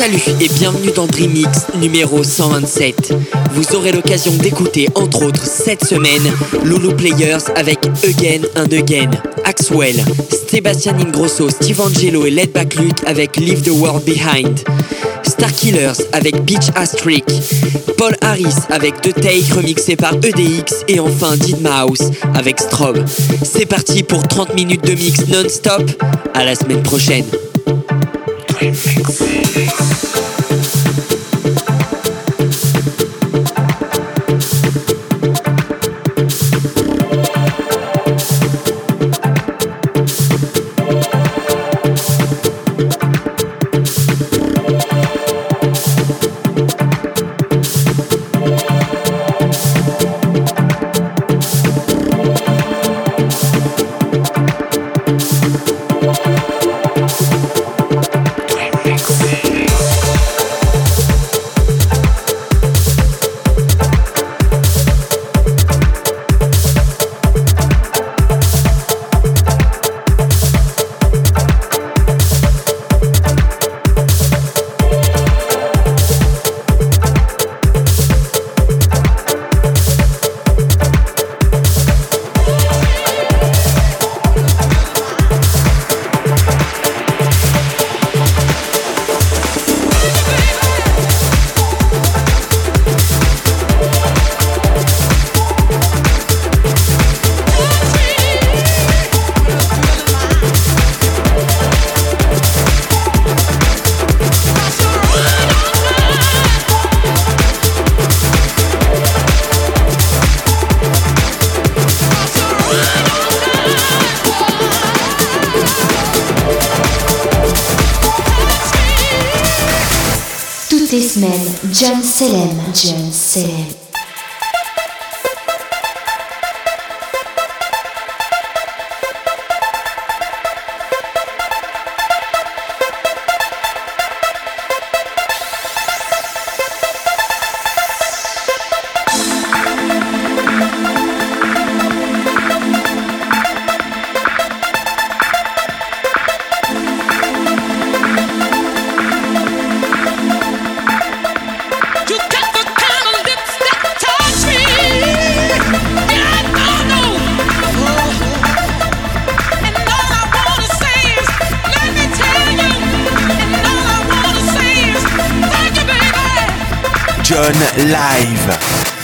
Salut et bienvenue dans Dreamix numéro 127. Vous aurez l'occasion d'écouter entre autres cette semaine Lulu Players avec Again and Again, Axwell, Sébastien Ingrosso, Steve Angelo et Led Back Luke avec Leave the World Behind. Star Killers avec Beach Astrick, Paul Harris avec The Take remixé par EDX et enfin Dead Mouse avec Strobe. C'est parti pour 30 minutes de mix non-stop. À la semaine prochaine. John Selem. John Selem. John Live.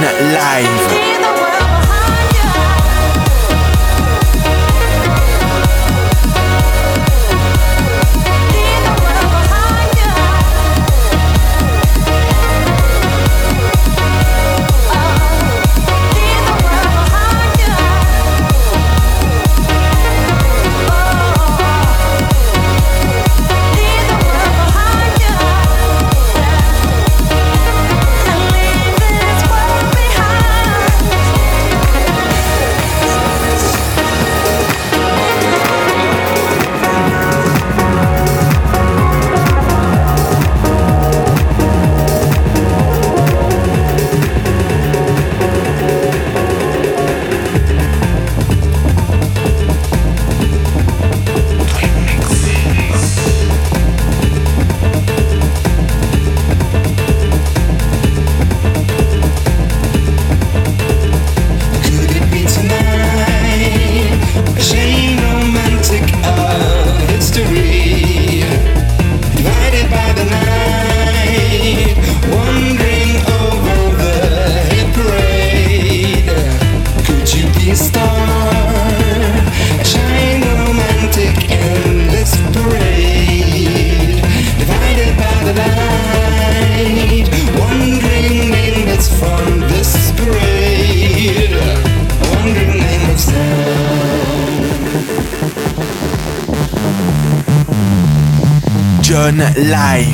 live. Live.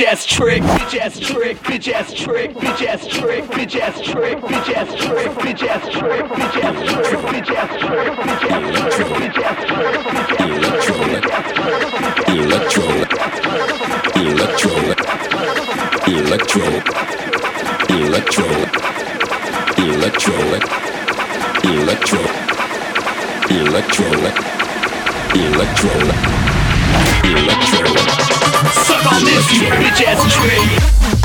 Bitch ass trick, bitch ass trick, bitch ass trick, bitch ass trick, bitch ass trick, bitch ass trick, bitch ass trick, bitch ass trick, bitch ass trick, bitch ass trick, bitch ass trick, electro, electro, electro, electro, electro, electro, electro, electro, electro this bitch ass tree.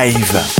Live.